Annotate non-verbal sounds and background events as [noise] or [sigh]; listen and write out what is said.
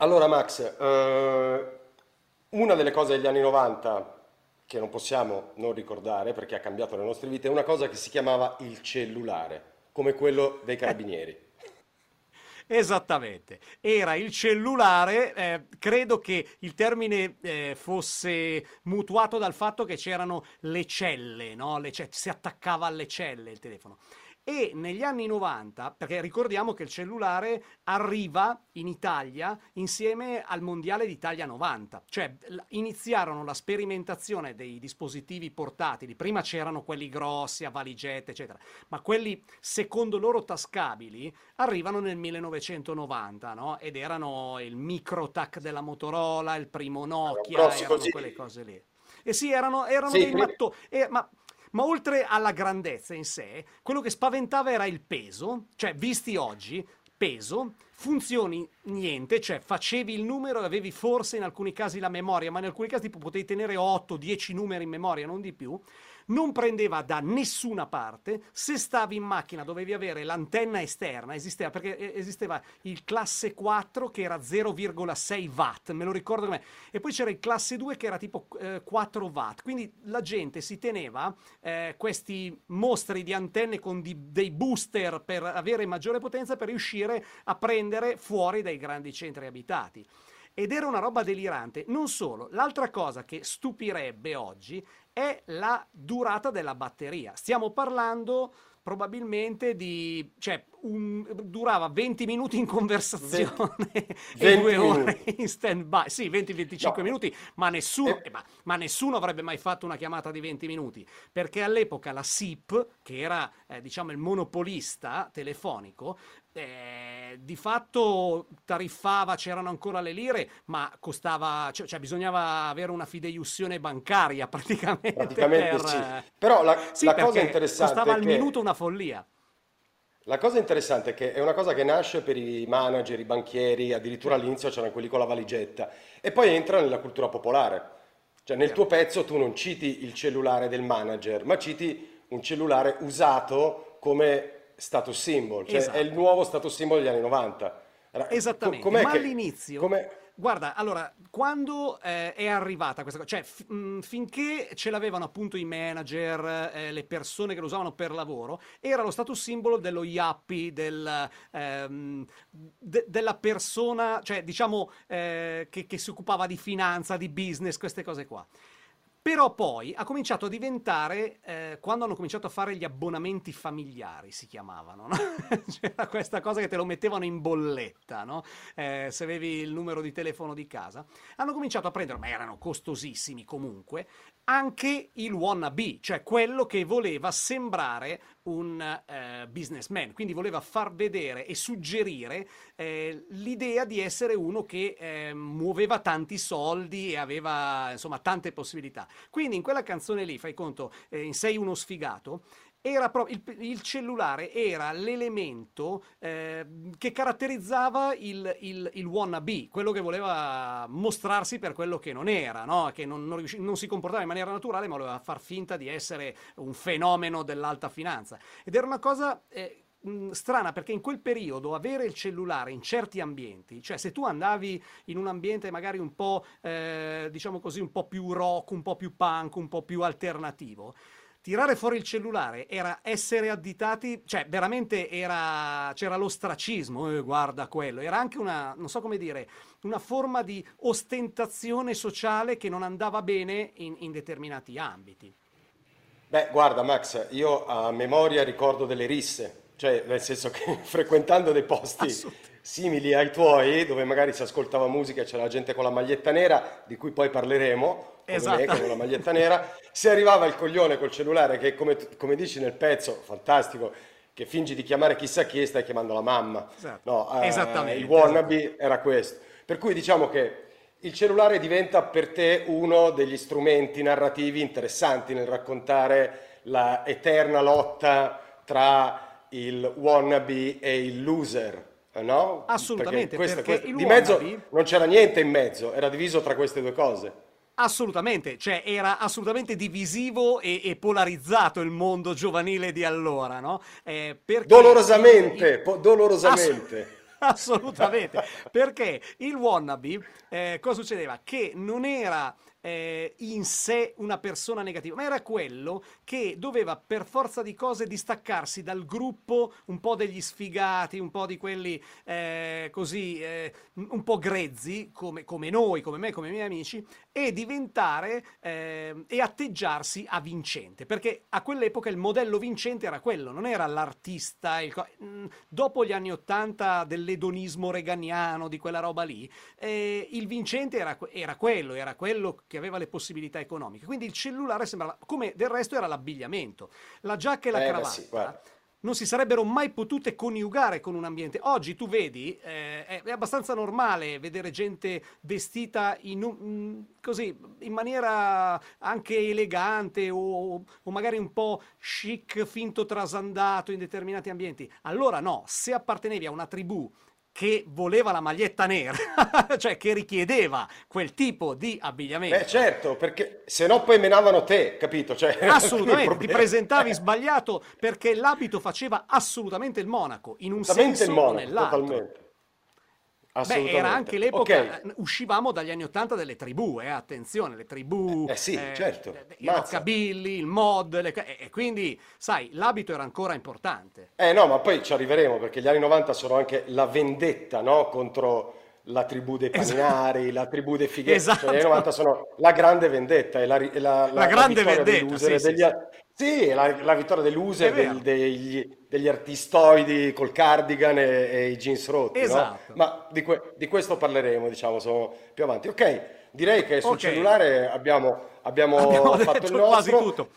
Allora Max, eh, una delle cose degli anni 90 che non possiamo non ricordare perché ha cambiato le nostre vite è una cosa che si chiamava il cellulare, come quello dei carabinieri. [laughs] Esattamente, era il cellulare, eh, credo che il termine eh, fosse mutuato dal fatto che c'erano le celle, no? Le ce- si attaccava alle celle il telefono. E negli anni 90, perché ricordiamo che il cellulare arriva in Italia insieme al Mondiale d'Italia 90, cioè iniziarono la sperimentazione dei dispositivi portatili, prima c'erano quelli grossi a valigette, eccetera, ma quelli secondo loro tascabili arrivano nel 1990, no? Ed erano il Microtac della Motorola, il primo Nokia, erano così. quelle cose lì. E sì, erano, erano Sì, dei pri- matto... eh, ma ma oltre alla grandezza in sé, quello che spaventava era il peso, cioè visti oggi, peso, funzioni niente, cioè facevi il numero e avevi forse in alcuni casi la memoria, ma in alcuni casi tipo potevi tenere 8-10 numeri in memoria, non di più, non prendeva da nessuna parte, se stavi in macchina dovevi avere l'antenna esterna, esisteva, perché eh, esisteva il classe 4 che era 0,6 watt, me lo ricordo come, e poi c'era il classe 2 che era tipo eh, 4 watt, quindi la gente si teneva eh, questi mostri di antenne con di- dei booster per avere maggiore potenza per riuscire a prendere fuori dai grandi centri abitati. Ed era una roba delirante. Non solo, l'altra cosa che stupirebbe oggi è la durata della batteria. Stiamo parlando probabilmente di... cioè, un- durava 20 minuti in conversazione [laughs] e 20 due ore minuti. in stand-by. Sì, 20-25 No. minuti, ma nessuno, E- eh, ma, ma nessuno avrebbe mai fatto una chiamata di 20 minuti, perché all'epoca la SIP, che era eh, diciamo il monopolista telefonico, eh, di fatto tariffava, c'erano ancora le lire, ma costava, cioè, cioè bisognava avere una fideiussione bancaria [laughs] praticamente Praticamente per... sì. eh, Però la, sì, la cosa interessante costava al che minuto una follia. La cosa interessante è che è una cosa che nasce per i manager, i banchieri, addirittura all'inizio c'erano quelli con la valigetta, e poi entra nella cultura popolare. Cioè nel tuo pezzo tu non citi il cellulare del manager, ma citi un cellulare usato come status symbol, cioè è il Esatto. nuovo status symbol degli anni 90. Ra- co- Esattamente, com'è ma all'inizio, come- guarda, allora, quando eh, è arrivata questa cosa, cioè f- mh, finché ce l'avevano appunto i manager, eh, le persone che lo usavano per lavoro, era lo status simbolo dello yappy, del, ehm, de- della persona, cioè diciamo eh, che, che si occupava di finanza, di business, queste cose qua. Però poi ha cominciato a diventare, eh, quando hanno cominciato a fare gli abbonamenti familiari, si chiamavano, no? [laughs] C'era questa cosa che te lo mettevano in bolletta, no? Eh, se avevi il numero di telefono di casa. Hanno cominciato a prendere, ma erano costosissimi comunque, anche il wannabe, cioè quello che voleva sembrare un eh, businessman, quindi voleva far vedere e suggerire eh, l'idea di essere uno che eh, muoveva tanti soldi e aveva insomma tante possibilità. Quindi in quella canzone lì, fai conto, eh, in Sei uno sfigato, era proprio il, il cellulare era l'elemento eh, che caratterizzava il, il, il wannabe, quello che voleva mostrarsi per quello che non era, no? che non, non riusci- non si comportava in maniera naturale, ma voleva far finta di essere un fenomeno dell'alta finanza. Ed era una cosa eh, strana perché in quel periodo avere il cellulare in certi ambienti, cioè se tu andavi in un ambiente magari un po', eh, diciamo così, un po' più rock, un po' più punk, un po' più alternativo, tirare fuori il cellulare era essere additati, cioè veramente era, c'era l'ostracismo, eh, guarda quello, era anche una, non so come dire, una forma di ostentazione sociale che non andava bene in, in determinati ambiti. Beh, guarda Max, io a memoria ricordo delle risse, cioè nel senso che [laughs] frequentando dei posti simili ai tuoi, dove magari si ascoltava musica e c'era la gente con la maglietta nera, di cui poi parleremo, come me la Esattamente. maglietta nera, se arrivava il coglione col cellulare che come, come dici nel pezzo, fantastico, che fingi di chiamare chissà chi stai chiamando la mamma. Esatto. No, eh, il Esattamente, esattamente. wannabe era questo. Per cui diciamo che il cellulare diventa per te uno degli strumenti narrativi interessanti nel raccontare la eterna lotta tra il wannabe e il loser, eh, no? Perché Assolutamente, perché questa- il di mezzo wannabe non c'era niente in mezzo, era diviso tra queste due cose. Assolutamente, cioè era assolutamente divisivo e, e polarizzato il mondo giovanile di allora, no? Eh, perché il, il- Dolorosamente, po- Ass- dolorosamente. [laughs] Assolutamente, perché il wannabe, eh, cosa succedeva? Che non era eh, in sé una persona negativa, ma era quello che doveva per forza di cose distaccarsi dal gruppo un po' degli sfigati, un po' di quelli eh, così, eh, un po' grezzi, come, come, noi, come me, come i miei amici, e diventare eh, e atteggiarsi a vincente, perché a quell'epoca il modello vincente era quello, non era l'artista, il, mm, dopo gli anni Ottanta dell'edonismo reganiano, di quella roba lì, eh, il vincente era, era quello, era quello che aveva le possibilità economiche. Quindi il cellulare sembrava, come del resto era l'abbigliamento. La giacca e la eh, cravatta. Sì, non si sarebbero mai potute coniugare con un ambiente. Oggi tu vedi, eh, è abbastanza normale vedere gente vestita in, un, così, in maniera anche elegante o, o, magari un po' chic, finto trasandato in determinati ambienti. Allora no, se appartenevi a una tribù che voleva la maglietta nera, [laughs] cioè che richiedeva quel tipo di abbigliamento. Beh certo, perché se no poi menavano te, capito? Cioè, [laughs] assolutamente, ti presentavi [laughs] sbagliato perché l'abito faceva assolutamente il monaco, in un senso il monaco, o nell'altro. Totalmente. Beh, era anche l'epoca, okay. Eh, uscivamo dagli anni Ottanta delle tribù, eh, attenzione, le tribù, eh, sì, eh, certo. il rockabilly, il mod, le, e quindi, sai, l'abito era ancora importante. Eh no, ma poi ci arriveremo, perché gli anni 90 sono anche la vendetta, no, contro la tribù dei paninari, esatto. la tribù dei fighetti, esatto. cioè, gli anni 90 esatto. sono la grande vendetta, e la, la, la, la grande vendetta, sì, degli, sì, sì, la, la vittoria dell'user del, degli, degli, artistoidi col cardigan e, e i jeans rotti, esatto. no? Ma di, que, di, questo parleremo, diciamo, sono più avanti. Ok, direi che sul okay. cellulare abbiamo, abbiamo, abbiamo fatto il nostro. quasi tutto.